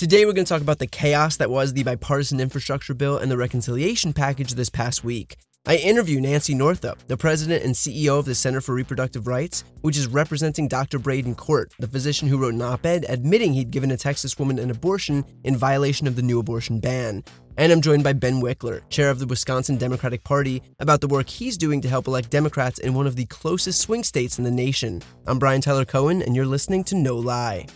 Today, we're going to talk about the chaos that was the bipartisan infrastructure bill and the reconciliation package this past week. I interview Nancy Northup, the president and CEO of the Center for Reproductive Rights, which is representing Dr. Braid in Court, the physician who wrote an op ed admitting he'd given a Texas woman an abortion in violation of the new abortion ban. And I'm joined by Ben Wikler, chair of the Wisconsin Democratic Party, about the work he's doing to help elect Democrats in one of the closest swing states in the nation. I'm Brian Tyler Cohen, and you're listening to No Lie.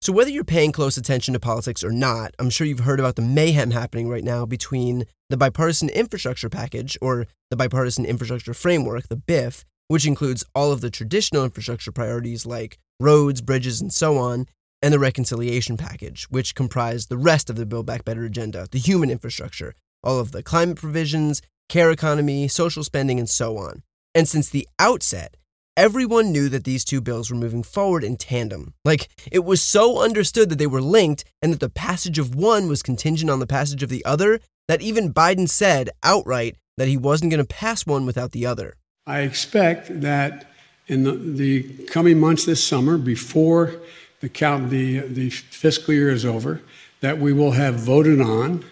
So, whether you're paying close attention to politics or not, I'm sure you've heard about the mayhem happening right now between the Bipartisan Infrastructure Package, or the Bipartisan Infrastructure Framework, the BIF, which includes all of the traditional infrastructure priorities like roads, bridges, and so on, and the Reconciliation Package, which comprise the rest of the Build Back Better agenda, the human infrastructure, all of the climate provisions, care economy, social spending, and so on. And since the outset, everyone knew that these two bills were moving forward in tandem. Like, it was so understood that they were linked and that the passage of one was contingent on the passage of the other that even Biden said outright that he wasn't going to pass one without the other. I expect that in the, the coming months this summer, before the, count, the, the fiscal year is over, that we will have voted on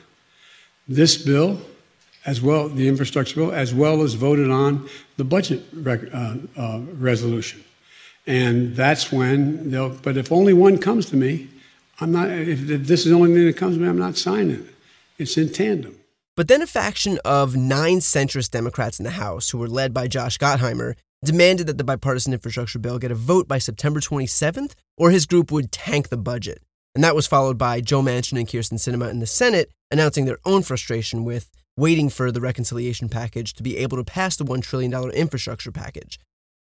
this bill as well, the infrastructure bill, as well as voted on the budget rec- uh, uh, resolution. And that's when they'll, but if only one comes to me, I'm not, if this is the only thing that comes to me, I'm not signing it. It's in tandem. But then a faction of nine centrist Democrats in the House, who were led by Josh Gottheimer, demanded that the bipartisan infrastructure bill get a vote by September 27th, or his group would tank the budget. And that was followed by Joe Manchin and Kyrsten Sinema in the Senate announcing their own frustration with waiting for the reconciliation package to be able to pass the $1 trillion infrastructure package.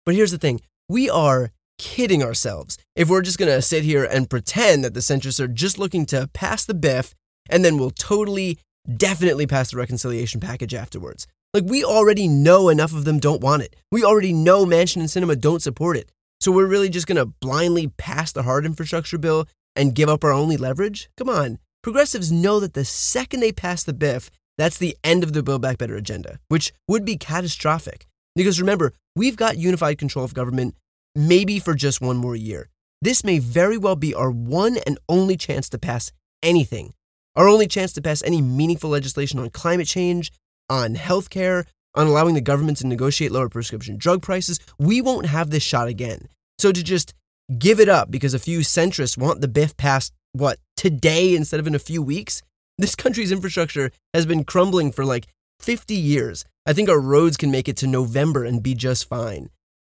But here's the thing we are kidding ourselves if we're just going to sit here and pretend that the centrists are just looking to pass the BIF and then we'll totally, definitely pass the reconciliation package afterwards. Like, we already know enough of them don't want it. We already know Manchin and Sinema don't support it. So we're really just going to blindly pass the hard infrastructure bill and give up our only leverage? Come on. Progressives know that the second they pass the BIF, that's the end of the Build Back Better agenda, which would be catastrophic. Because remember, we've got unified control of government maybe for just one more year. This may very well be our one and only chance to pass anything. Our only chance to pass any meaningful legislation on climate change, on healthcare, on allowing the government to negotiate lower prescription drug prices. We won't have this shot again. So to just give it up because a few centrists want the BIF passed, what, today instead of in a few weeks, this country's infrastructure has been crumbling for like 50 years. I think our roads can make it to November and be just fine.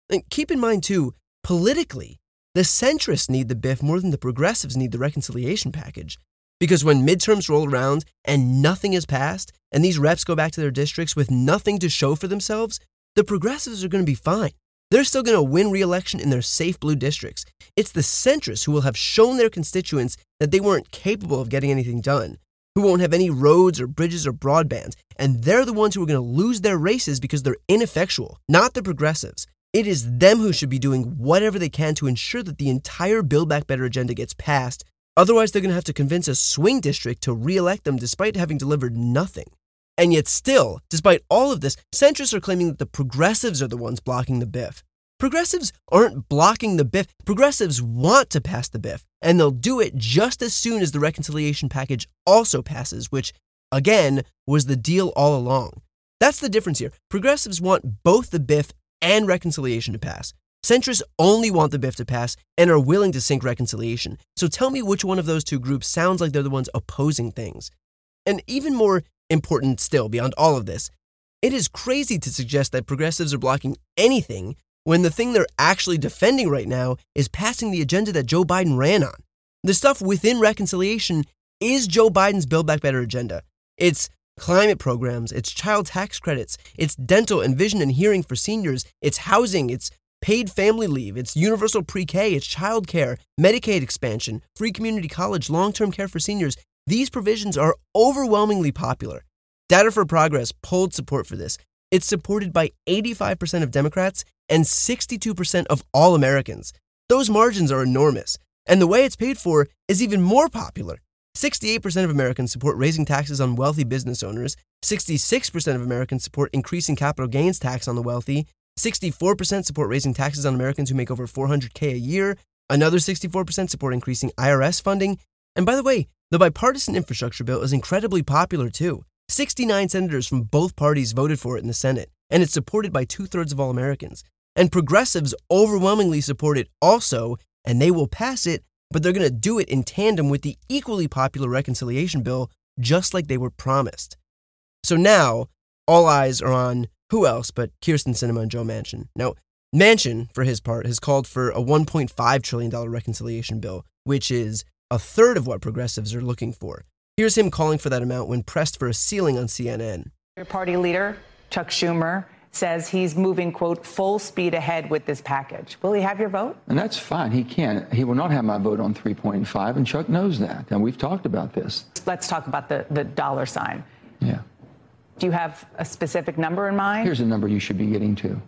And keep in mind, too, politically, the centrists need the BIF more than the progressives need the reconciliation package. Because when midterms roll around and nothing is passed, and these reps go back to their districts with nothing to show for themselves, the progressives are going to be fine. They're still going to win re election in their safe blue districts. It's the centrists who will have shown their constituents that they weren't capable of getting anything done who won't have any roads or bridges or broadband, and they're the ones who are going to lose their races because they're ineffectual, not the progressives. It is them who should be doing whatever they can to ensure that the entire Build Back Better agenda gets passed. Otherwise, they're going to have to convince a swing district to re elect them despite having delivered nothing. And yet, still, despite all of this, centrists are claiming that the progressives are the ones blocking the BIF. Progressives aren't blocking the BIF. Progressives want to pass the BIF, and they'll do it just as soon as the reconciliation package also passes, which, again, was the deal all along. That's the difference here. Progressives want both the BIF and reconciliation to pass. Centrists only want the BIF to pass and are willing to sink reconciliation. So tell me which one of those two groups sounds like they're the ones opposing things. And even more important still, beyond all of this, it is crazy to suggest that progressives are blocking anything when the thing they're actually defending right now is passing the agenda that Joe Biden ran on. The stuff within reconciliation is Joe Biden's Build Back Better agenda. It's climate programs, it's child tax credits, it's dental and vision and hearing for seniors, it's housing, it's paid family leave, it's universal pre K, it's child care, Medicaid expansion, free community college, long term care for seniors. These provisions are overwhelmingly popular. Data for Progress polled support for this. It's supported by 85% of Democrats and 62% of all Americans. Those margins are enormous. And the way it's paid for is even more popular. 68% of Americans support raising taxes on wealthy business owners. 66% of Americans support increasing capital gains tax on the wealthy. 64% support raising taxes on Americans who make over 400K a year. Another 64% support increasing IRS funding. And by the way, the bipartisan infrastructure bill is incredibly popular too. 69 senators from both parties voted for it in the Senate, and it's supported by two thirds of all Americans. And progressives overwhelmingly support it also, and they will pass it, but they're going to do it in tandem with the equally popular reconciliation bill, just like they were promised. So now, all eyes are on who else but Kyrsten Sinema and Joe Manchin. Now, Manchin, for his part, has called for a $1.5 trillion reconciliation bill, which is a third of what progressives are looking for. Here's him calling for that amount when pressed for a ceiling on CNN. Your party leader, Chuck Schumer, says he's moving, quote, full speed ahead with this package. Will he have your vote? And that's fine. He can't. He will not have my vote on 3.5, and Chuck knows that. And we've talked about this. Let's talk about the, the dollar sign. Yeah. Do you have a specific number in mind? Here's a number you should be getting to.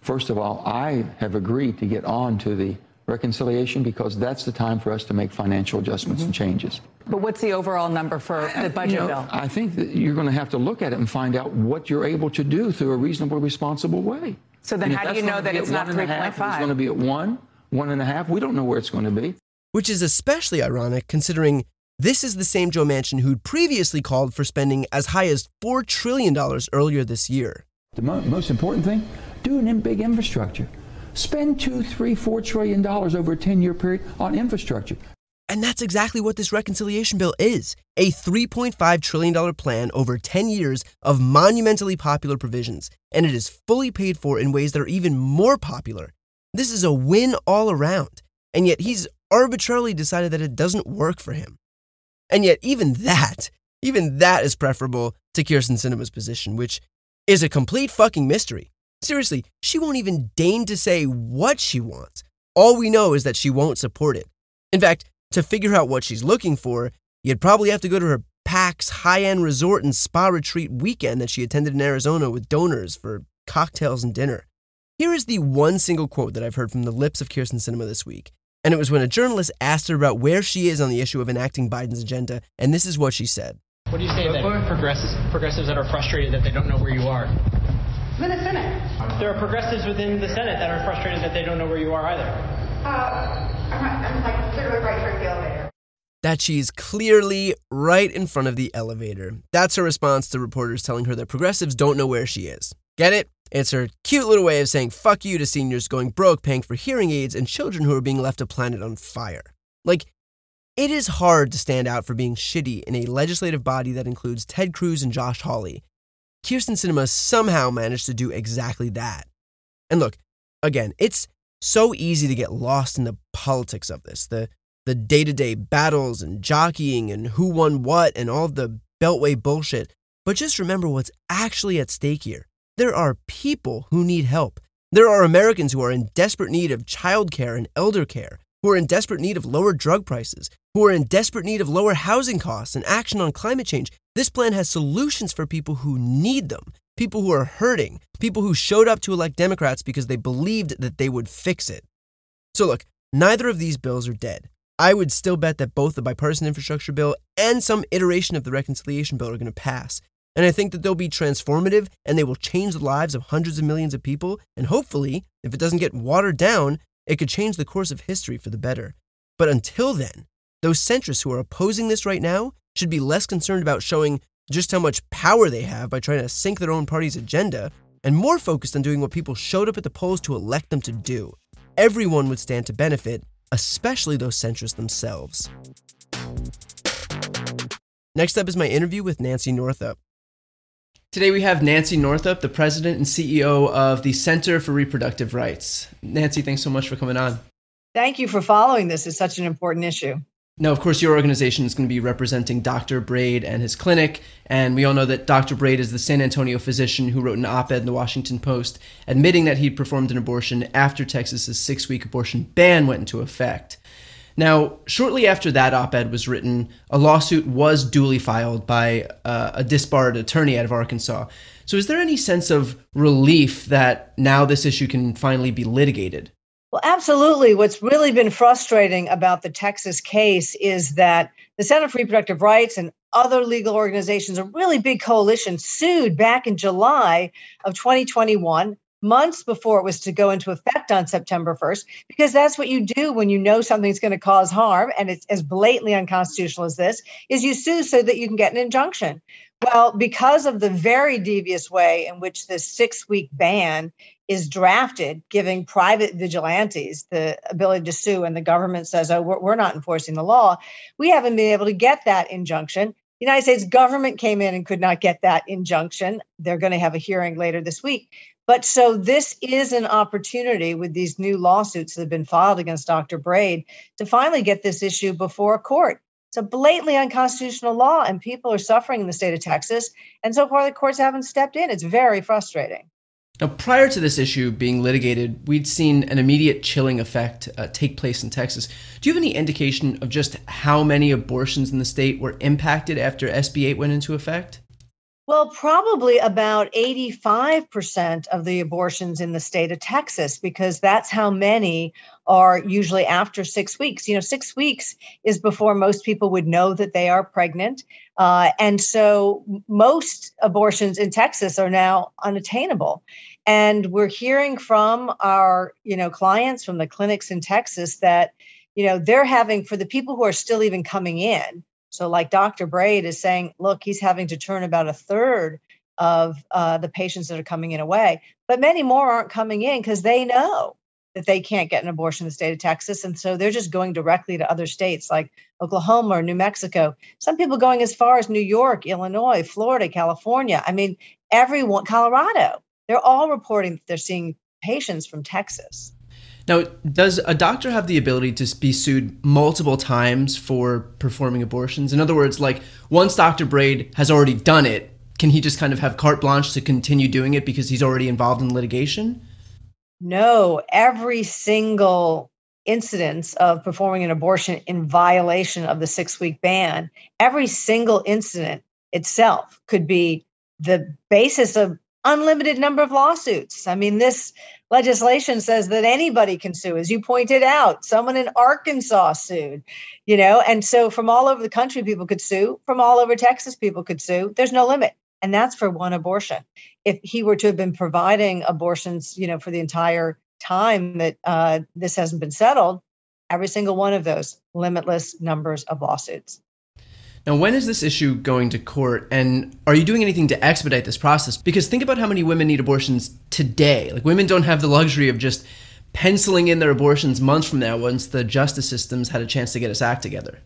First of all, I have agreed to get on to the reconciliation because that's the time for us to make financial adjustments mm-hmm. and changes. But what's the overall number for the budget you know, bill? I think that you're going to have to look at it and find out what you're able to do through a reasonable, responsible way. So then, how do you know that it's not 3.5? It's going to be at one, one and a half. We don't know where it's going to be. Which is especially ironic considering this is the same Joe Manchin who'd previously called for spending as high as $4 trillion earlier this year. The mo- most important thing do an big infrastructure. Spend two, three, four trillion dollars over a 10 year period on infrastructure. And that's exactly what this reconciliation bill is a $3.5 trillion plan over 10 years of monumentally popular provisions. And it is fully paid for in ways that are even more popular. This is a win all around. And yet he's arbitrarily decided that it doesn't work for him. And yet, even that, even that is preferable to Kyrsten Sinema's position, which is a complete fucking mystery. Seriously, she won't even deign to say what she wants. All we know is that she won't support it. In fact, to figure out what she's looking for, you'd probably have to go to her PAC's high end resort and spa retreat weekend that she attended in Arizona with donors for cocktails and dinner. Here is the one single quote that I've heard from the lips of Kyrsten Sinema this week. And it was when a journalist asked her about where she is on the issue of enacting Biden's agenda, and this is what she said. What do you say that progressives, progressives that are frustrated that they don't know where you are? I'm in the Senate. There are progressives within the Senate that are frustrated that they don't know where you are either. Uh, I'm, I'm like literally right here the elevator. That she's clearly right in front of the elevator. That's her response to reporters telling her that progressives don't know where she is. Get it? It's her cute little way of saying fuck you to seniors going broke paying for hearing aids and children who are being left a planet on fire. Like, it is hard to stand out for being shitty in a legislative body that includes Ted Cruz and Josh Hawley, Kyrsten Sinema somehow managed to do exactly that. And look, again, it's so easy to get lost in the politics of this, the the day-to-day battles and jockeying and who won what and all the beltway bullshit. But just remember what's actually at stake here. There are people who need help. There are Americans who are in desperate need of childcare and elder care, who are in desperate need of lower drug prices, who are in desperate need of lower housing costs and action on climate change. This plan has solutions for people who need them, people who are hurting, people who showed up to elect Democrats because they believed that they would fix it. So, look, neither of these bills are dead. I would still bet that both the bipartisan infrastructure bill and some iteration of the reconciliation bill are going to pass. And I think that they'll be transformative and they will change the lives of hundreds of millions of people. And hopefully, if it doesn't get watered down, it could change the course of history for the better. But until then, those centrists who are opposing this right now should be less concerned about showing just how much power they have by trying to sink their own party's agenda and more focused on doing what people showed up at the polls to elect them to do. Everyone would stand to benefit, especially those centrists themselves. Next up is my interview with Nancy Northup. Today we have Nancy Northup, the president and CEO of the Center for Reproductive Rights. Nancy, thanks so much for coming on. Thank you for following this. It's such an important issue. Now, of course, your organization is going to be representing Dr. Braid and his clinic, and we all know that Dr. Braid is the San Antonio physician who wrote an op ed in the Washington Post admitting that he'd performed an abortion after Texas's six week abortion ban went into effect. Now, shortly after that op ed was written, a lawsuit was duly filed by uh, a disbarred attorney out of Arkansas. So, is there any sense of relief that now this issue can finally be litigated? Well, absolutely. What's really been frustrating about the Texas case is that the Center for Reproductive Rights and other legal organizations, a really big coalition, sued back in July of 2021, months before it was to go into effect on September 1st, because that's what you do when you know something's going to cause harm and it's as blatantly unconstitutional as this, is you sue so that you can get an injunction. Well, because of the very devious way in which this six week ban is drafted, giving private vigilantes the ability to sue, and the government says, oh, we're, we're not enforcing the law, we haven't been able to get that injunction. The United States government came in and could not get that injunction. They're going to have a hearing later this week. But so this is an opportunity with these new lawsuits that have been filed against Dr. Braid to finally get this issue before a court. It's a blatantly unconstitutional law, and people are suffering in the state of Texas. And so far, the courts haven't stepped in. It's very frustrating. Now, prior to this issue being litigated, we'd seen an immediate chilling effect uh, take place in Texas. Do you have any indication of just how many abortions in the state were impacted after SB 8 went into effect? Well, probably about 85% of the abortions in the state of Texas, because that's how many are usually after six weeks. You know, six weeks is before most people would know that they are pregnant. Uh, and so most abortions in Texas are now unattainable. And we're hearing from our, you know, clients from the clinics in Texas that, you know, they're having for the people who are still even coming in, so, like Dr. Braid is saying, look, he's having to turn about a third of uh, the patients that are coming in away, but many more aren't coming in because they know that they can't get an abortion in the state of Texas. And so they're just going directly to other states like Oklahoma or New Mexico. Some people going as far as New York, Illinois, Florida, California. I mean, everyone, Colorado, they're all reporting that they're seeing patients from Texas. Now, does a doctor have the ability to be sued multiple times for performing abortions? In other words, like once Dr. Braid has already done it, can he just kind of have carte blanche to continue doing it because he's already involved in litigation? No, every single incidence of performing an abortion in violation of the six week ban, every single incident itself could be the basis of unlimited number of lawsuits. I mean, this legislation says that anybody can sue, as you pointed out. Someone in Arkansas sued, you know, and so from all over the country, people could sue. From all over Texas, people could sue. There's no limit. And that's for one abortion. If he were to have been providing abortions, you know, for the entire time that uh, this hasn't been settled, every single one of those limitless numbers of lawsuits. Now, when is this issue going to court? And are you doing anything to expedite this process? Because think about how many women need abortions today. Like, women don't have the luxury of just penciling in their abortions months from now once the justice system's had a chance to get its act together.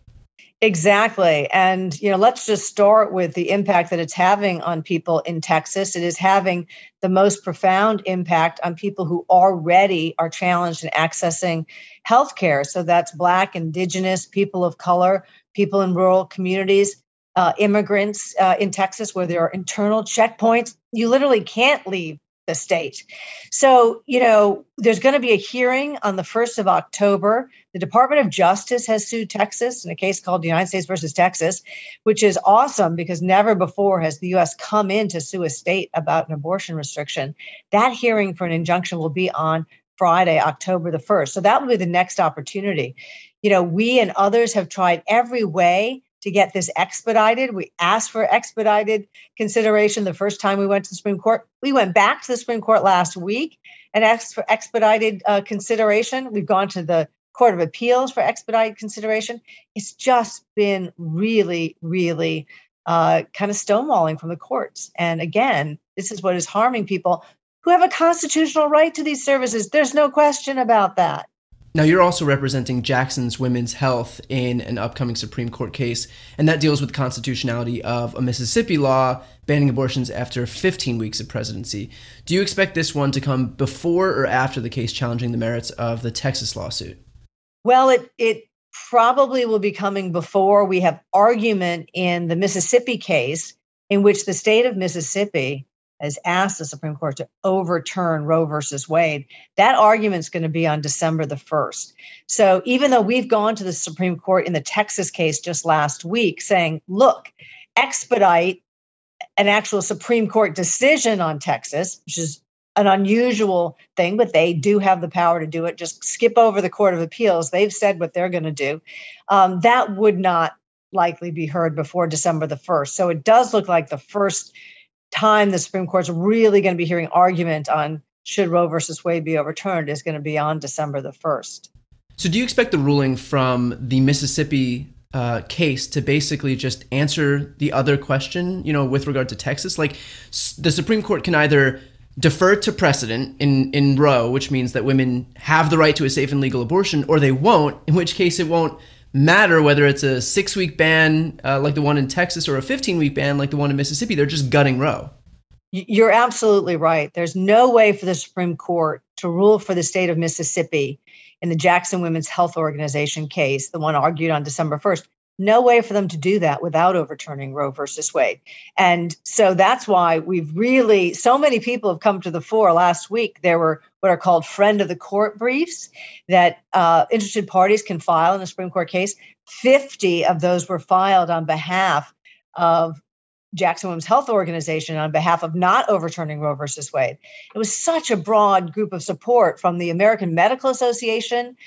Exactly. And, you know, let's just start with the impact that it's having on people in Texas. It is having the most profound impact on people who already are challenged in accessing health care. So that's Black, Indigenous, people of color, people in rural communities, uh, immigrants uh, in Texas where there are internal checkpoints. You literally can't leave the state. So, you know, there's going to be a hearing on the 1st of October. The Department of Justice has sued Texas in a case called the United States versus Texas, which is awesome because never before has the US come in to sue a state about an abortion restriction. That hearing for an injunction will be on Friday, October the 1st. So that will be the next opportunity you know, we and others have tried every way to get this expedited. We asked for expedited consideration the first time we went to the Supreme Court. We went back to the Supreme Court last week and asked for expedited uh, consideration. We've gone to the Court of Appeals for expedited consideration. It's just been really, really uh, kind of stonewalling from the courts. And again, this is what is harming people who have a constitutional right to these services. There's no question about that. Now, you're also representing Jackson's Women's Health in an upcoming Supreme Court case, and that deals with the constitutionality of a Mississippi law banning abortions after 15 weeks of presidency. Do you expect this one to come before or after the case challenging the merits of the Texas lawsuit? Well, it, it probably will be coming before we have argument in the Mississippi case, in which the state of Mississippi has asked the Supreme Court to overturn Roe versus Wade. That argument's going to be on December the 1st. So even though we've gone to the Supreme Court in the Texas case just last week saying, look, expedite an actual Supreme Court decision on Texas, which is an unusual thing, but they do have the power to do it. Just skip over the Court of Appeals. They've said what they're going to do. Um, that would not likely be heard before December the 1st. So it does look like the first time the Supreme Court's really going to be hearing argument on should Roe versus Wade be overturned is going to be on December the 1st. So do you expect the ruling from the Mississippi uh, case to basically just answer the other question, you know, with regard to Texas? Like s- the Supreme Court can either defer to precedent in, in Roe, which means that women have the right to a safe and legal abortion, or they won't, in which case it won't matter whether it's a six week ban uh, like the one in Texas or a 15 week ban like the one in Mississippi. They're just gutting Roe. You're absolutely right. There's no way for the Supreme Court to rule for the state of Mississippi in the Jackson Women's Health Organization case, the one argued on December 1st. No way for them to do that without overturning Roe versus Wade. And so that's why we've really, so many people have come to the fore. Last week, there were what are called friend of the court briefs that uh, interested parties can file in a Supreme Court case. 50 of those were filed on behalf of Jackson Women's Health Organization on behalf of not overturning Roe versus Wade. It was such a broad group of support from the American Medical Association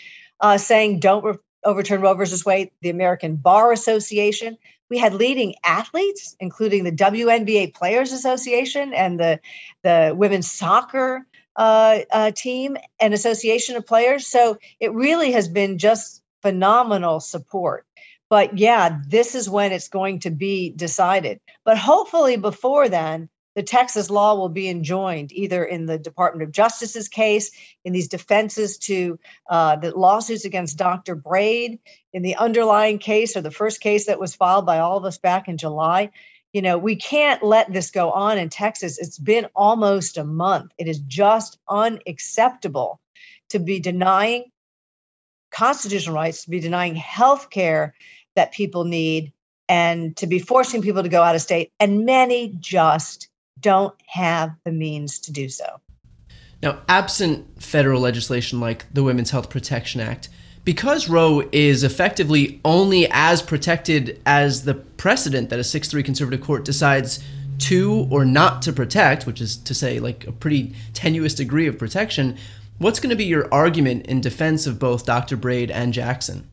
uh, saying don't overturn Roe versus Wade, the American Bar Association. We had leading athletes, including the WNBA Players Association and the, the women's soccer uh, uh, team and association of players. So it really has been just phenomenal support. But yeah, this is when it's going to be decided. But hopefully, before then, the Texas law will be enjoined either in the Department of Justice's case, in these defenses to uh, the lawsuits against Dr. Braid, in the underlying case or the first case that was filed by all of us back in July. You know, we can't let this go on in Texas. It's been almost a month. It is just unacceptable to be denying constitutional rights, to be denying health care that people need, and to be forcing people to go out of state. And many just don't have the means to do so. Now, absent federal legislation like the Women's Health Protection Act, because Roe is effectively only as protected as the precedent that a 6 3 conservative court decides to or not to protect, which is to say, like a pretty tenuous degree of protection, what's going to be your argument in defense of both Dr. Braid and Jackson?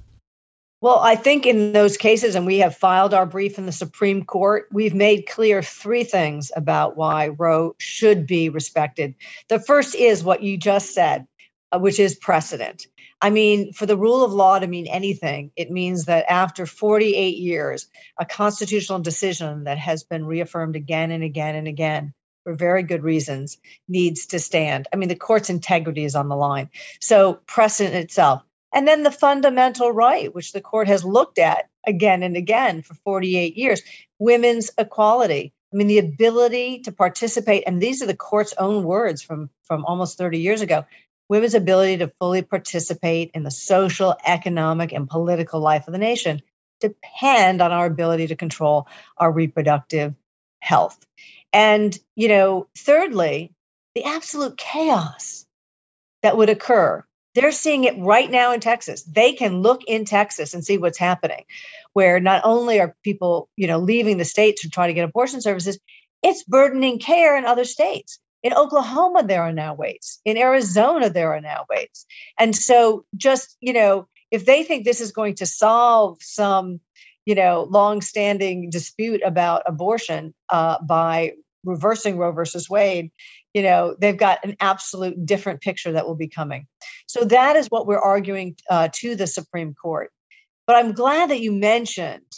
Well, I think in those cases, and we have filed our brief in the Supreme Court, we've made clear three things about why Roe should be respected. The first is what you just said, uh, which is precedent. I mean, for the rule of law to mean anything, it means that after 48 years, a constitutional decision that has been reaffirmed again and again and again for very good reasons needs to stand. I mean, the court's integrity is on the line. So, precedent itself. And then the fundamental right, which the court has looked at again and again for 48 years women's equality. I mean, the ability to participate, and these are the court's own words from, from almost 30 years ago women's ability to fully participate in the social, economic, and political life of the nation depend on our ability to control our reproductive health. And, you know, thirdly, the absolute chaos that would occur they're seeing it right now in Texas. They can look in Texas and see what's happening, where not only are people, you know, leaving the state to try to get abortion services, it's burdening care in other states. In Oklahoma, there are now waits. In Arizona, there are now waits. And so, just, you know, if they think this is going to solve some, you know, long-standing dispute about abortion uh, by reversing Roe versus Wade, you know they've got an absolute different picture that will be coming. So that is what we're arguing uh, to the supreme court. But i'm glad that you mentioned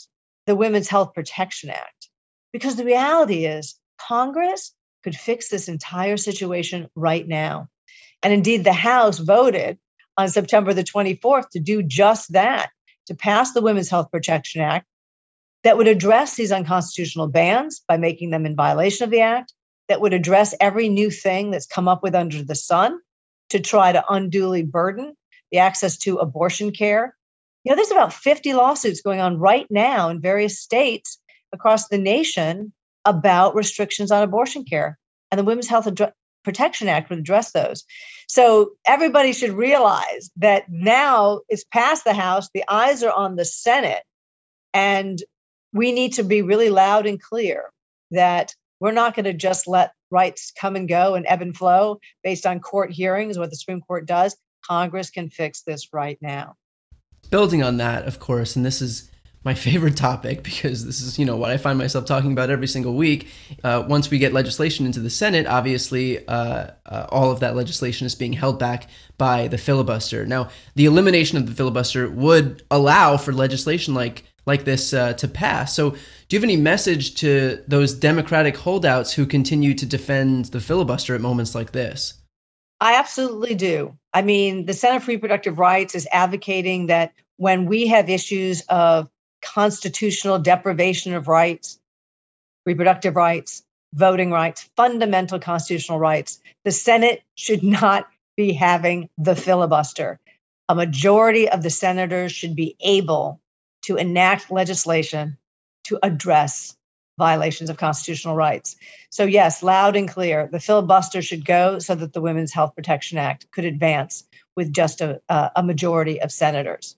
the women's health protection act because the reality is congress could fix this entire situation right now. And indeed the house voted on september the 24th to do just that to pass the women's health protection act that would address these unconstitutional bans by making them in violation of the act that would address every new thing that's come up with under the sun to try to unduly burden the access to abortion care You know, there's about 50 lawsuits going on right now in various states across the nation about restrictions on abortion care. And the Women's Health Ad- Protection Act would address those. So everybody should realize that now it's past the House, the eyes are on the Senate, and we need to be really loud and clear that we're not going to just let rights come and go and ebb and flow based on court hearings, what the Supreme Court does. Congress can fix this right now. Building on that, of course, and this is my favorite topic because this is you know what I find myself talking about every single week. Uh, once we get legislation into the Senate, obviously uh, uh, all of that legislation is being held back by the filibuster. Now, the elimination of the filibuster would allow for legislation like like this uh, to pass. So, do you have any message to those Democratic holdouts who continue to defend the filibuster at moments like this? I absolutely do. I mean, the Center for Reproductive Rights is advocating that when we have issues of constitutional deprivation of rights, reproductive rights, voting rights, fundamental constitutional rights, the Senate should not be having the filibuster. A majority of the senators should be able to enact legislation to address violations of constitutional rights. So, yes, loud and clear, the filibuster should go so that the Women's Health Protection Act could advance with just a, a majority of senators.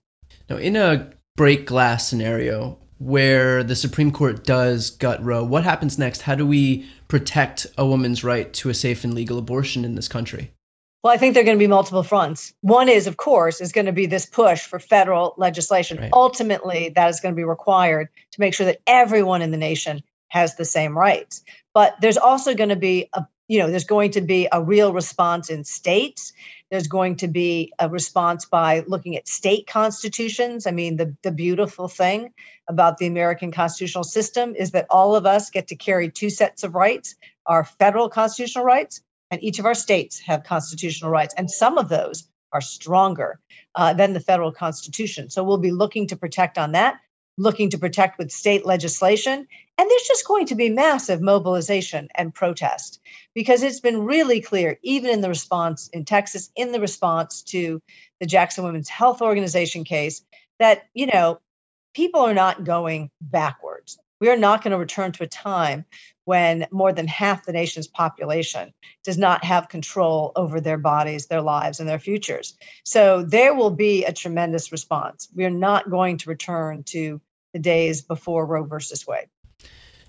Now, in a break glass scenario where the Supreme Court does gut Roe, what happens next? How do we protect a woman's right to a safe and legal abortion in this country? Well, I think there are going to be multiple fronts. One is, of course, is going to be this push for federal legislation. Right. Ultimately, that is going to be required to make sure that everyone in the nation has the same rights. But there's also going to be a you know, there's going to be a real response in states. There's going to be a response by looking at state constitutions. I mean, the, the beautiful thing about the American constitutional system is that all of us get to carry two sets of rights our federal constitutional rights and each of our states have constitutional rights, and some of those are stronger uh, than the federal constitution. So we'll be looking to protect on that, looking to protect with state legislation. And there's just going to be massive mobilization and protest because it's been really clear, even in the response in Texas, in the response to the Jackson Women's Health Organization case, that, you know, people are not going backwards. We are not going to return to a time when more than half the nation's population does not have control over their bodies, their lives, and their futures. So there will be a tremendous response. We are not going to return to the days before Roe versus Wade.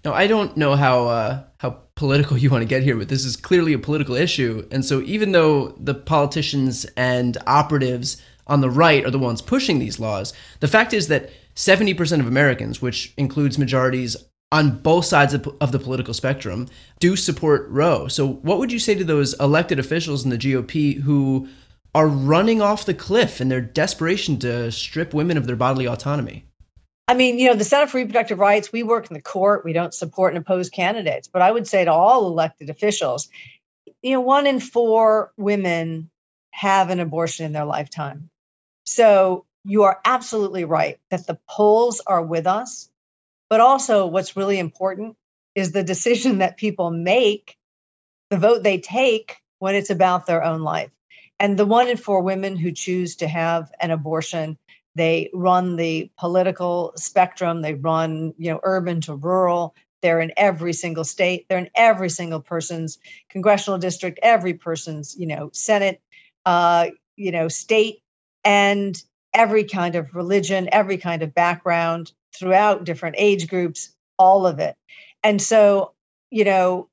Now, I don't know how uh, how political you want to get here, but this is clearly a political issue. And so, even though the politicians and operatives on the right are the ones pushing these laws, the fact is that 70% of Americans, which includes majorities on both sides of, the political spectrum do support Roe. So, what would you say to those elected officials in the GOP who are running off the cliff in their desperation to strip women of their bodily autonomy? I mean, you know, the Center for Reproductive Rights, we work in the court, we don't support and oppose candidates. But I would say to all elected officials, you know, one in four women have an abortion in their lifetime. So, you are absolutely right that the polls are with us but also, what's really important is the decision that people make, the vote they take when it's about their own life. And the one in four women who choose to have an abortion, they run the political spectrum, they run, you know, urban to rural. They're in every single state. They're in every single person's congressional district, every person's, you know, Senate, uh, you know, state, and every kind of religion, every kind of background throughout different age groups, all of it. And so, you know,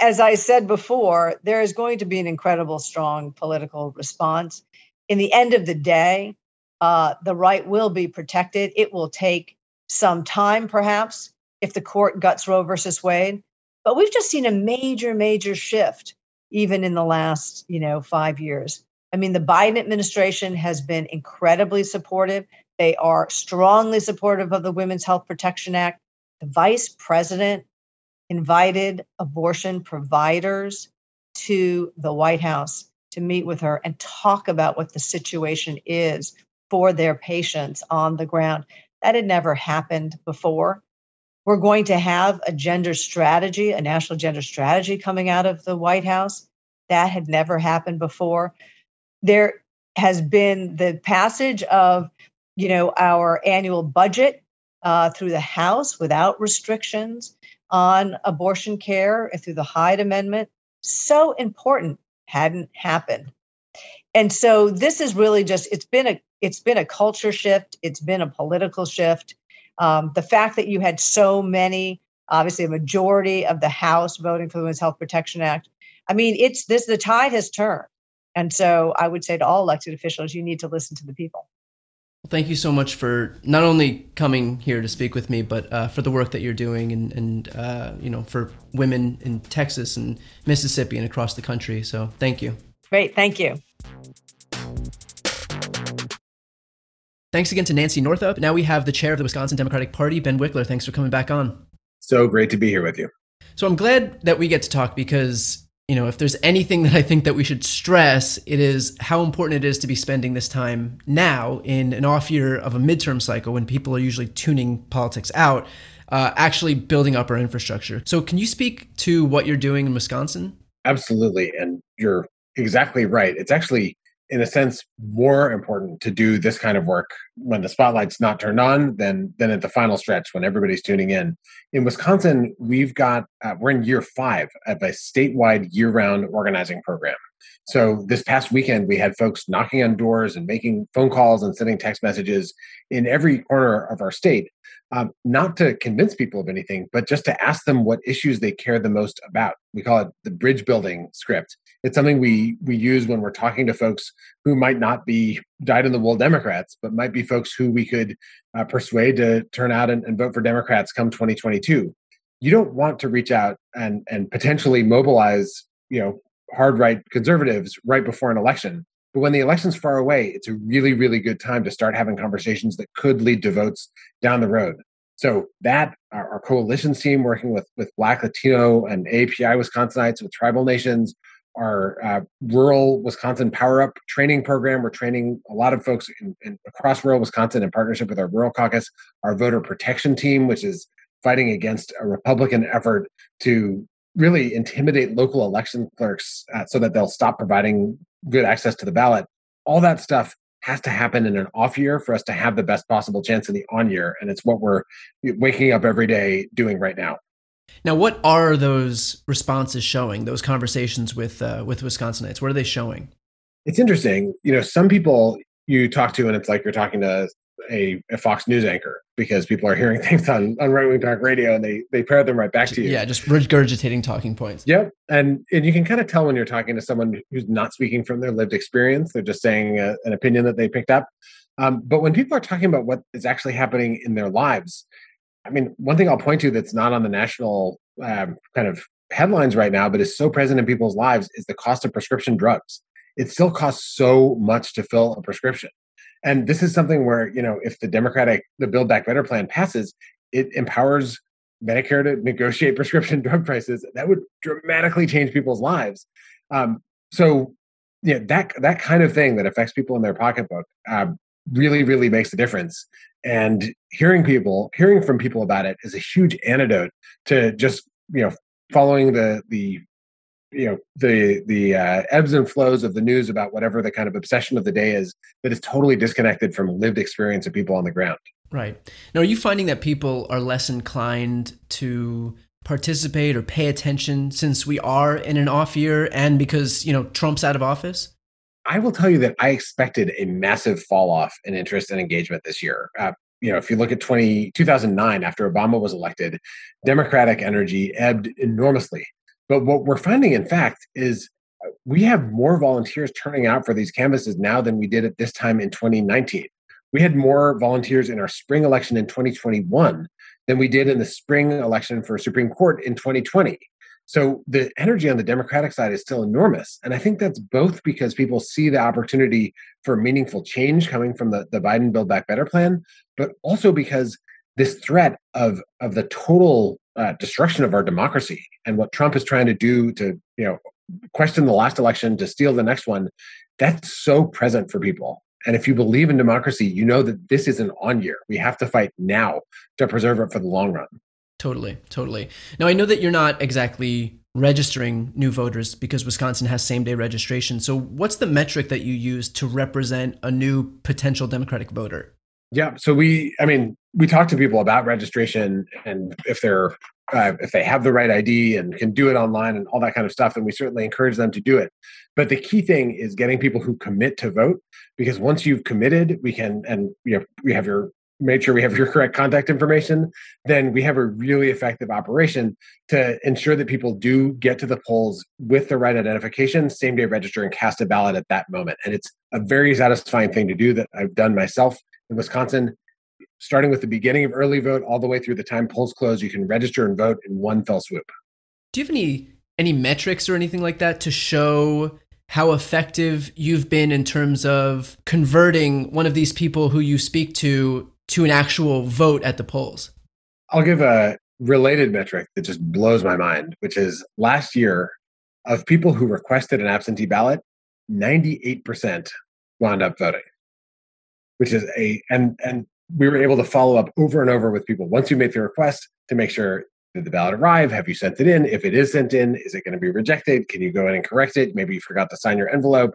as I said before, there is going to be an incredible strong political response. In the end of the day, uh, the right will be protected. It will take some time, perhaps, if the court guts Roe versus Wade. But we've just seen a major, major shift, even in the last, you know, five years. I mean, the Biden administration has been incredibly supportive. They are strongly supportive of the Women's Health Protection Act. The vice president invited abortion providers to the White House to meet with her and talk about what the situation is for their patients on the ground. That had never happened before. We're going to have a gender strategy, a national gender strategy coming out of the White House. That had never happened before. There has been the passage of, you know, our annual budget uh, through the House without restrictions on abortion care through the Hyde Amendment. So important hadn't happened. And so this is really just it's been a it's been a culture shift, it's been a political shift. Um, the fact that you had so many, obviously a majority of the House voting for the Women's Health Protection Act. I mean, it's this the tide has turned. And so I would say to all elected officials, you need to listen to the people. Thank you so much for not only coming here to speak with me, but uh, for the work that you're doing and, and uh, you know, for women in Texas and Mississippi and across the country. So thank you. Great. Thank you. Thanks again to Nancy Northup. Now we have the chair of the Wisconsin Democratic Party, Ben Wikler. Thanks for coming back on. So great to be here with you. So I'm glad that we get to talk because you know, if there's anything that I think that we should stress, it is how important it is to be spending this time now in an off year of a midterm cycle when people are usually tuning politics out, uh, actually building up our infrastructure. So, can you speak to what you're doing in Wisconsin? Absolutely. And you're exactly right. It's actually in a sense more important to do this kind of work when the spotlight's not turned on than than at the final stretch when everybody's tuning in. In wisconsin we've got uh, we're in year five of a statewide year-round organizing program. So this past weekend we had folks knocking on doors and making phone calls and sending text messages in every corner of our state um, not to convince people of anything, but just to ask them what issues they care the most about. We call it the bridge building script. It's something we we use when we're talking to folks who might not be dyed in the wool Democrats, but might be folks who we could uh, persuade to turn out and, and vote for Democrats come 2022. You don't want to reach out and and potentially mobilize, you know, hard right conservatives right before an election but when the election's far away, it's a really, really good time to start having conversations that could lead to votes down the road. So that our, our team working with with Black, Latino, and API Wisconsinites with tribal nations, our uh, rural Wisconsin Power Up training program. We're training a lot of folks in, in, across rural Wisconsin in partnership with our Rural Caucus, our voter protection team, which is fighting against a Republican effort to really intimidate local election clerks uh, so that they'll stop providing good access to the ballot. All that stuff has to happen in an off year for us to have the best possible chance in the on year. And it's what we're waking up every day doing right now. Now, what are those responses showing? Those conversations with uh, with Wisconsinites, what are they showing? It's interesting. You know, some people you talk to, and it's like you're talking to a, a Fox News anchor because people are hearing things on, on right wing talk radio and they they pair them right back to you. Yeah, just regurgitating talking points. Yep, and and you can kind of tell when you're talking to someone who's not speaking from their lived experience; they're just saying a, an opinion that they picked up. Um, but when people are talking about what is actually happening in their lives, I mean, one thing I'll point to that's not on the national um, kind of headlines right now, but is so present in people's lives, is the cost of prescription drugs. It still costs so much to fill a prescription. And this is something where, you know, if the Democratic, the Build Back Better plan passes, it empowers Medicare to negotiate prescription drug prices. That would dramatically change people's lives. Um, so, yeah, that that kind of thing that affects people in their pocketbook um, really, really makes a difference. And hearing people, hearing from people about it is a huge antidote to just you know following the the you know the the uh, ebbs and flows of the news about whatever the kind of obsession of the day is that is totally disconnected from lived experience of people on the ground. Right. Now are you finding that people are less inclined to participate or pay attention since we are in an off year and because you know trump's out of office? I will tell you that i expected a massive fall off in interest and engagement this year. Uh, you know, if you look at 20, 2009, after Obama was elected, Democratic energy ebbed enormously. But what we're finding, in fact, is uh, we have more volunteers turning out for these canvasses now than we did at this time in 2019. We had more volunteers in our spring election in 2021 than we did in the spring election for Supreme Court in 2020. So the energy on the Democratic side is still enormous. And I think that's both because people see the opportunity for meaningful change coming from the, the Biden Build Back Better plan, but also because this threat of, of the total uh, destruction of our democracy and what Trump is trying to do to, you know, question the last election to steal the next one, that's so present for people. And if you believe in democracy, you know that this is an on year. We have to fight now to preserve it for the long run. Totally, totally. Now, I know that you're not exactly registering new voters because Wisconsin has same day registration. So, what's the metric that you use to represent a new potential Democratic voter? Yeah. So we, I mean, we talk to people about registration and if they're uh, if they have the right ID and can do it online and all that kind of stuff, then we certainly encourage them to do it. But the key thing is getting people who commit to vote, because once you've committed, we can and you know we have your made sure we have your correct contact information, then we have a really effective operation to ensure that people do get to the polls with the right identification, same day register and cast a ballot at that moment. And it's a very satisfying thing to do that I've done myself in Wisconsin starting with the beginning of early vote all the way through the time polls close, you can register and vote in one fell swoop. Do you have any any metrics or anything like that to show how effective you've been in terms of converting one of these people who you speak to to an actual vote at the polls? I'll give a related metric that just blows my mind, which is last year of people who requested an absentee ballot, 98% wound up voting which is a and and we were able to follow up over and over with people. Once you make the request to make sure did the ballot arrive? Have you sent it in? If it is sent in is it going to be rejected? Can you go in and correct it? Maybe you forgot to sign your envelope.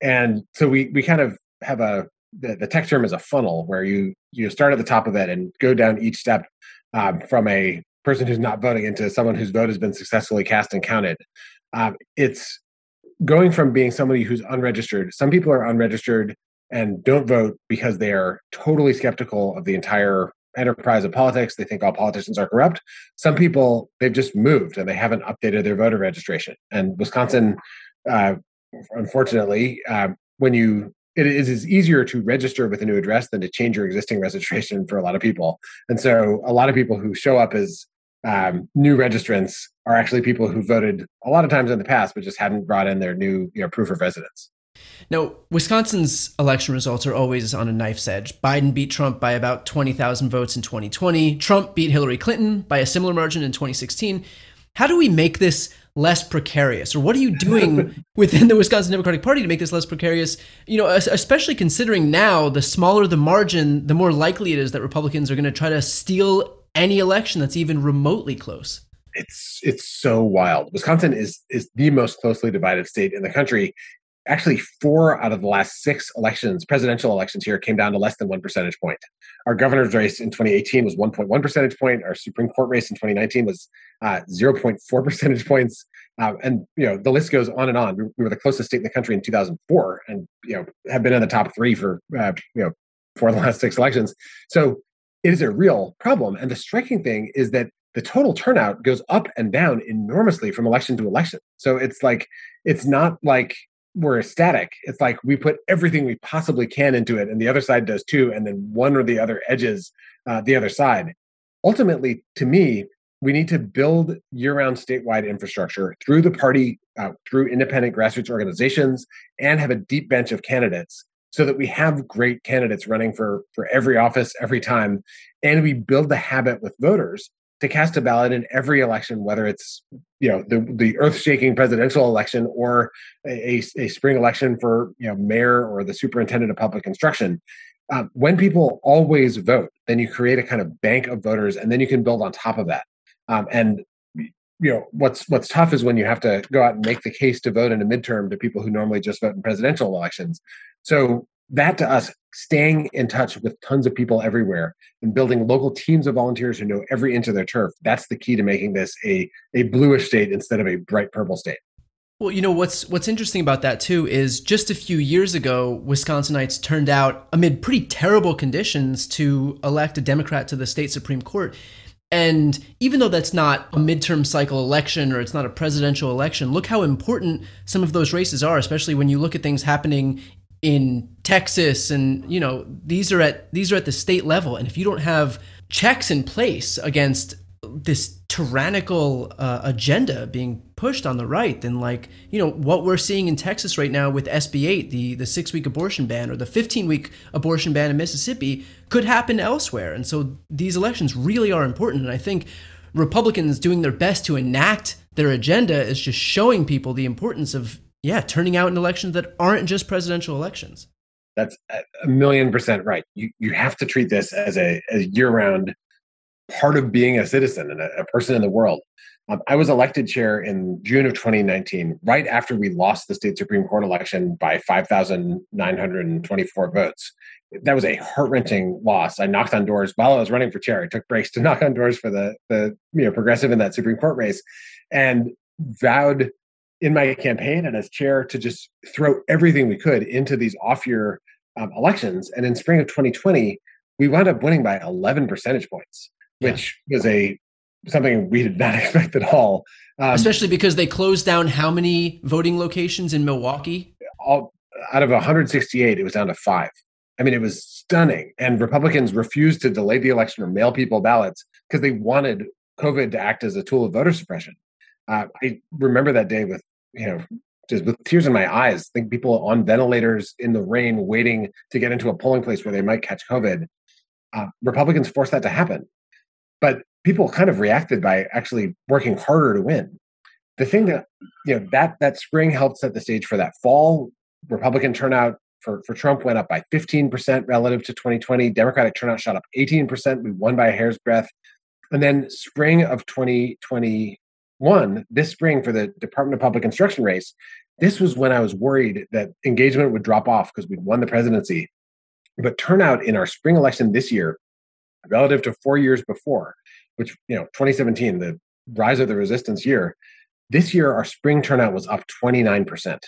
And so we we kind of have a the, the tech term is a funnel where you you start at the top of it and go down each step um, from a person who's not voting into someone whose vote has been successfully cast and counted. Um, it's going from being somebody who's unregistered some people are unregistered and don't vote because they are totally skeptical of the entire enterprise of politics. They think all politicians are corrupt. Some people, they've just moved and they haven't updated their voter registration. And Wisconsin, uh, unfortunately, uh, when you it is easier to register with a new address than to change your existing registration for a lot of people. And so a lot of people who show up as um, new registrants are actually people who voted a lot of times in the past, but just hadn't brought in their new you know, proof of residence. Now, Wisconsin's election results are always on a knife's edge. Biden beat Trump by about 20,000 votes in 2020. Trump beat Hillary Clinton by a similar margin in 2016. How do we make this less precarious? Or what are you doing within the Wisconsin Democratic Party to make this less precarious? You know, especially considering now the smaller the margin, the more likely it is that Republicans are going to try to steal any election that's even remotely close it's it's so wild. Wisconsin is is the most closely divided state in the country, actually four out of the last six elections, presidential elections here, came down to less than one percentage point. Our governor's race in 2018 was 1.1 percentage point. Our Supreme Court race in 2019 was uh, 0.4 percentage points. Uh, and you know the list goes on and on. We, we, were the closest state in the country in 2004, and you know have been in the top three for uh, you know for the last six elections. So it is a real problem. And the striking thing is that the total turnout goes up and down enormously from election to election. So it's like it's not like we're static. It's like we put everything we possibly can into it, and the other side does too, and then one or the other edges uh, the other side. Ultimately, to me, we need to build year-round statewide infrastructure through the party, uh, through independent grassroots organizations, and have a deep bench of candidates so that we have great candidates running for for every office every time, and we build the habit with voters to cast a ballot in every election, whether it's you know the the earth shaking presidential election or a, a spring election for you know mayor or the superintendent of public instruction. Um, when people always vote, then you create a kind of bank of voters, and then you can build on top of that. Um, and you know what's what's tough is when you have to go out and make the case to vote in a midterm to people who normally just vote in presidential elections. So that to us staying in touch with tons of people everywhere and building local teams of volunteers who know every inch of their turf that's the key to making this a, a bluish state instead of a bright purple state well, you know what's what's interesting about that too is just a few years ago, Wisconsinites turned out amid pretty terrible conditions to elect a Democrat to the state supreme court. And even though that's not a midterm cycle election or it's not a presidential election, look how important some of those races are, especially when you look at things happening in Texas and you know these are at these are at the state level. And if you don't have checks in place against this tyrannical uh, agenda being pushed on the right then like you know what we're seeing in Texas right now with SB 8 the the 6 week abortion ban or the 15 week abortion ban in Mississippi could happen elsewhere. And so these elections really are important. And I think Republicans doing their best to enact their agenda is just showing people the importance of yeah, turning out in elections that aren't just presidential elections. That's a million percent right. You you have to treat this as a, year round part of being a citizen and a, a person in the world. Um, I was elected chair in June of 2019, right after we lost the state Supreme Court election by 5,924 votes. That was a heart wrenching loss. I knocked on doors while I was running for chair. I took breaks to knock on doors for the, the you know, progressive in that Supreme Court race and vowed in my campaign and as chair to just throw everything we could into these off year um, elections. And in spring of 2020, we wound up winning by 11 percentage points, which yeah. was a something we did not expect at all. Um, Especially because they closed down how many voting locations in Milwaukee? All out of 168, it was down to five. I mean, it was stunning. And Republicans refused to delay the election or mail people ballots because they wanted COVID to act as a tool of voter suppression. Uh, I remember that day with, you know, just with tears in my eyes. Think people on ventilators in the rain waiting to get into a polling place where they might catch COVID. Uh, Republicans forced that to happen. But people kind of reacted by actually working harder to win. The thing that you know that that spring helped set the stage for that fall. Republican turnout for, for Trump went up by 15% relative to 2020. Democratic turnout shot up 18%. We won by a hair's breadth. And then spring of 2021, this spring for the Department of Public Instruction race, this was when I was worried that engagement would drop off because we'd won the presidency. But turnout in our spring election this year, relative to four years before, which you know 2017 the rise of the resistance year this year our spring turnout was up 29%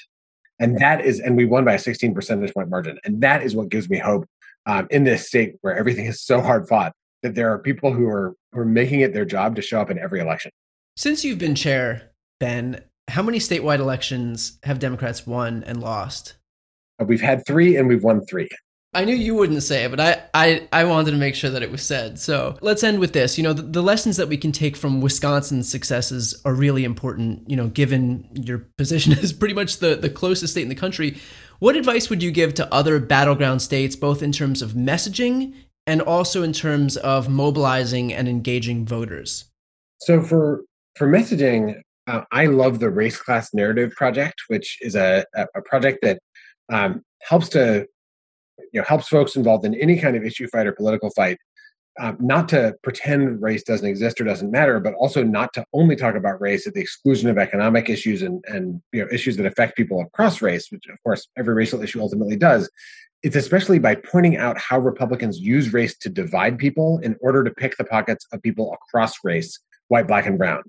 and that is and we won by a 16 percentage point margin. And that is what gives me hope um, in this state where everything is so hard fought that there are people who are who are making it their job to show up in every election since you've been chair ben how many statewide elections have democrats won and lost uh, we've had three and we've won three I knew you wouldn't say it, but I, I, I wanted to make sure that it was said. So let's end with this. You know, the, the, lessons that we can take from Wisconsin's successes are really important, you know, given your position as pretty much the, the closest state in the country. What advice would you give to other battleground states, both in terms of messaging and also in terms of mobilizing and engaging voters? So for for messaging, uh, I love the Race Class Narrative Project, which is a, a project that um, helps to you know helps folks involved in any kind of issue fight or political fight um, not to pretend race doesn't exist or doesn't matter, but also not to only talk about race at the exclusion of economic issues and and you know issues that affect people across race, which of course every racial issue ultimately does. It's especially by pointing out how Republicans use race to divide people in order to pick the pockets of people across race, white, black, and brown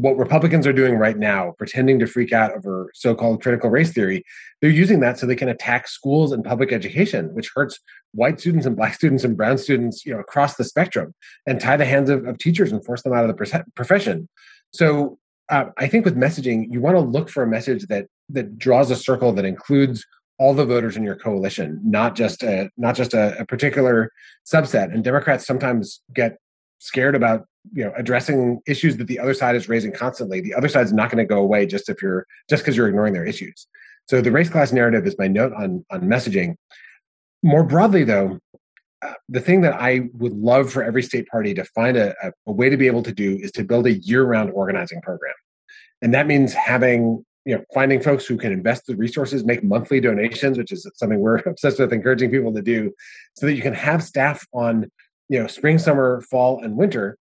what Republicans are doing right now, pretending to freak out over so called critical race theory, they're using that so they can attack schools and public education, which hurts white students and black students and brown students you know, across the spectrum and tie the hands of, of teachers and force them out of the profession. So uh, I think with messaging, you want to look for a message that that draws a circle that includes all the voters in your coalition, not just a not just a, a particular subset. And Democrats sometimes get scared about you know addressing issues that the other side is raising constantly the other side's not going to go away just if you're just because you're ignoring their issues. So the race class narrative is my note on on messaging. More broadly though uh, the thing that i would love for every state party to find a, a, a way to be able to do is to build a year-round organizing program. And that means having you know finding folks who can invest the resources make monthly donations which is something we're obsessed with encouraging people to do so that you can have staff on you know spring summer fall and winter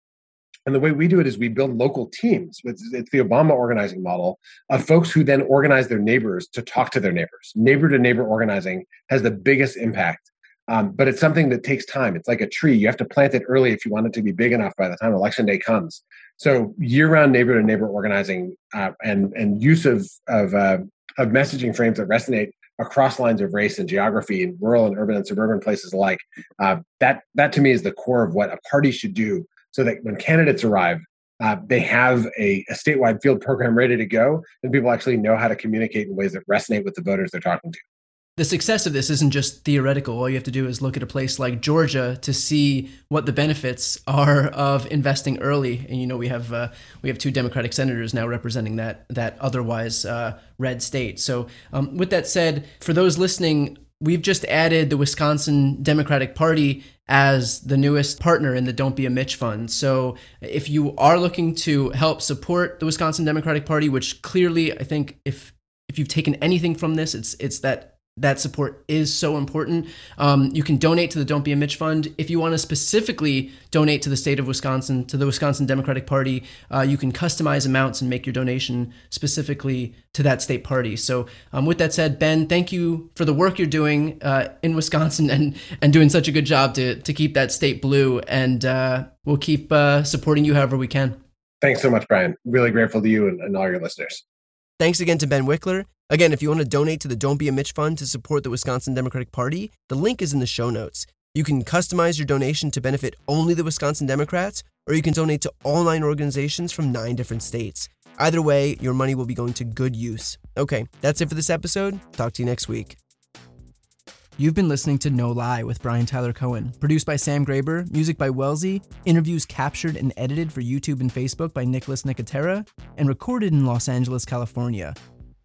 and the way we do it is we build local teams. It's, it's, the Obama organizing model of folks who then organize their neighbors to talk to their neighbors. Neighbor to neighbor organizing has the biggest impact. Um, but it's something that takes time. It's like a tree. You have to plant it early if you want it to be big enough by the time election day comes. So year-round neighbor to neighbor organizing uh, and and use of of, uh, of messaging frames that resonate across lines of race and geography in rural and urban and suburban places alike. Uh, that that to me is the core of what a party should do so that when candidates arrive, uh, they have a, a, statewide field program ready to go, and people actually know how to communicate in ways that resonate with the voters they're talking to. The success of this isn't just theoretical. All you have to do is look at a place like Georgia to see what the benefits are of investing early. And you know, we have uh, we have two Democratic senators now representing that that otherwise uh, red state. So, um, with that said, for those listening, we've just added the Wisconsin Democratic Party as the newest partner in the Don't Be a Mitch Fund. So if you are looking to help support the Wisconsin Democratic Party, which clearly I think if if you've taken anything from this, it's it's that that support is so important. Um, you can donate to the Don't Be a Mitch Fund. If you want to specifically donate to the state of Wisconsin, to the Wisconsin Democratic Party, uh, you can customize amounts and make your donation specifically to that state party. So, um, with that said, Ben, thank you for the work you're doing uh, in Wisconsin and and doing such a good job to to keep that state blue. And uh, we'll keep uh, supporting you however we can. Thanks so much, Brian. Really grateful to you and, and all your listeners. Thanks again to Ben Wikler. Again, if you want to donate to the Don't Be a Mitch Fund to support the Wisconsin Democratic Party, the link is in the show notes. You can customize your donation to benefit only the Wisconsin Democrats, or you can donate to all nine organizations from nine different states. Either way, your money will be going to good use. Okay, that's it for this episode. Talk to you next week. You've been listening to No Lie with Brian Tyler Cohen, produced by Sam Graber, music by Wellesley, interviews captured and edited for YouTube and Facebook by Nicholas Nicotera, and recorded in Los Angeles, California.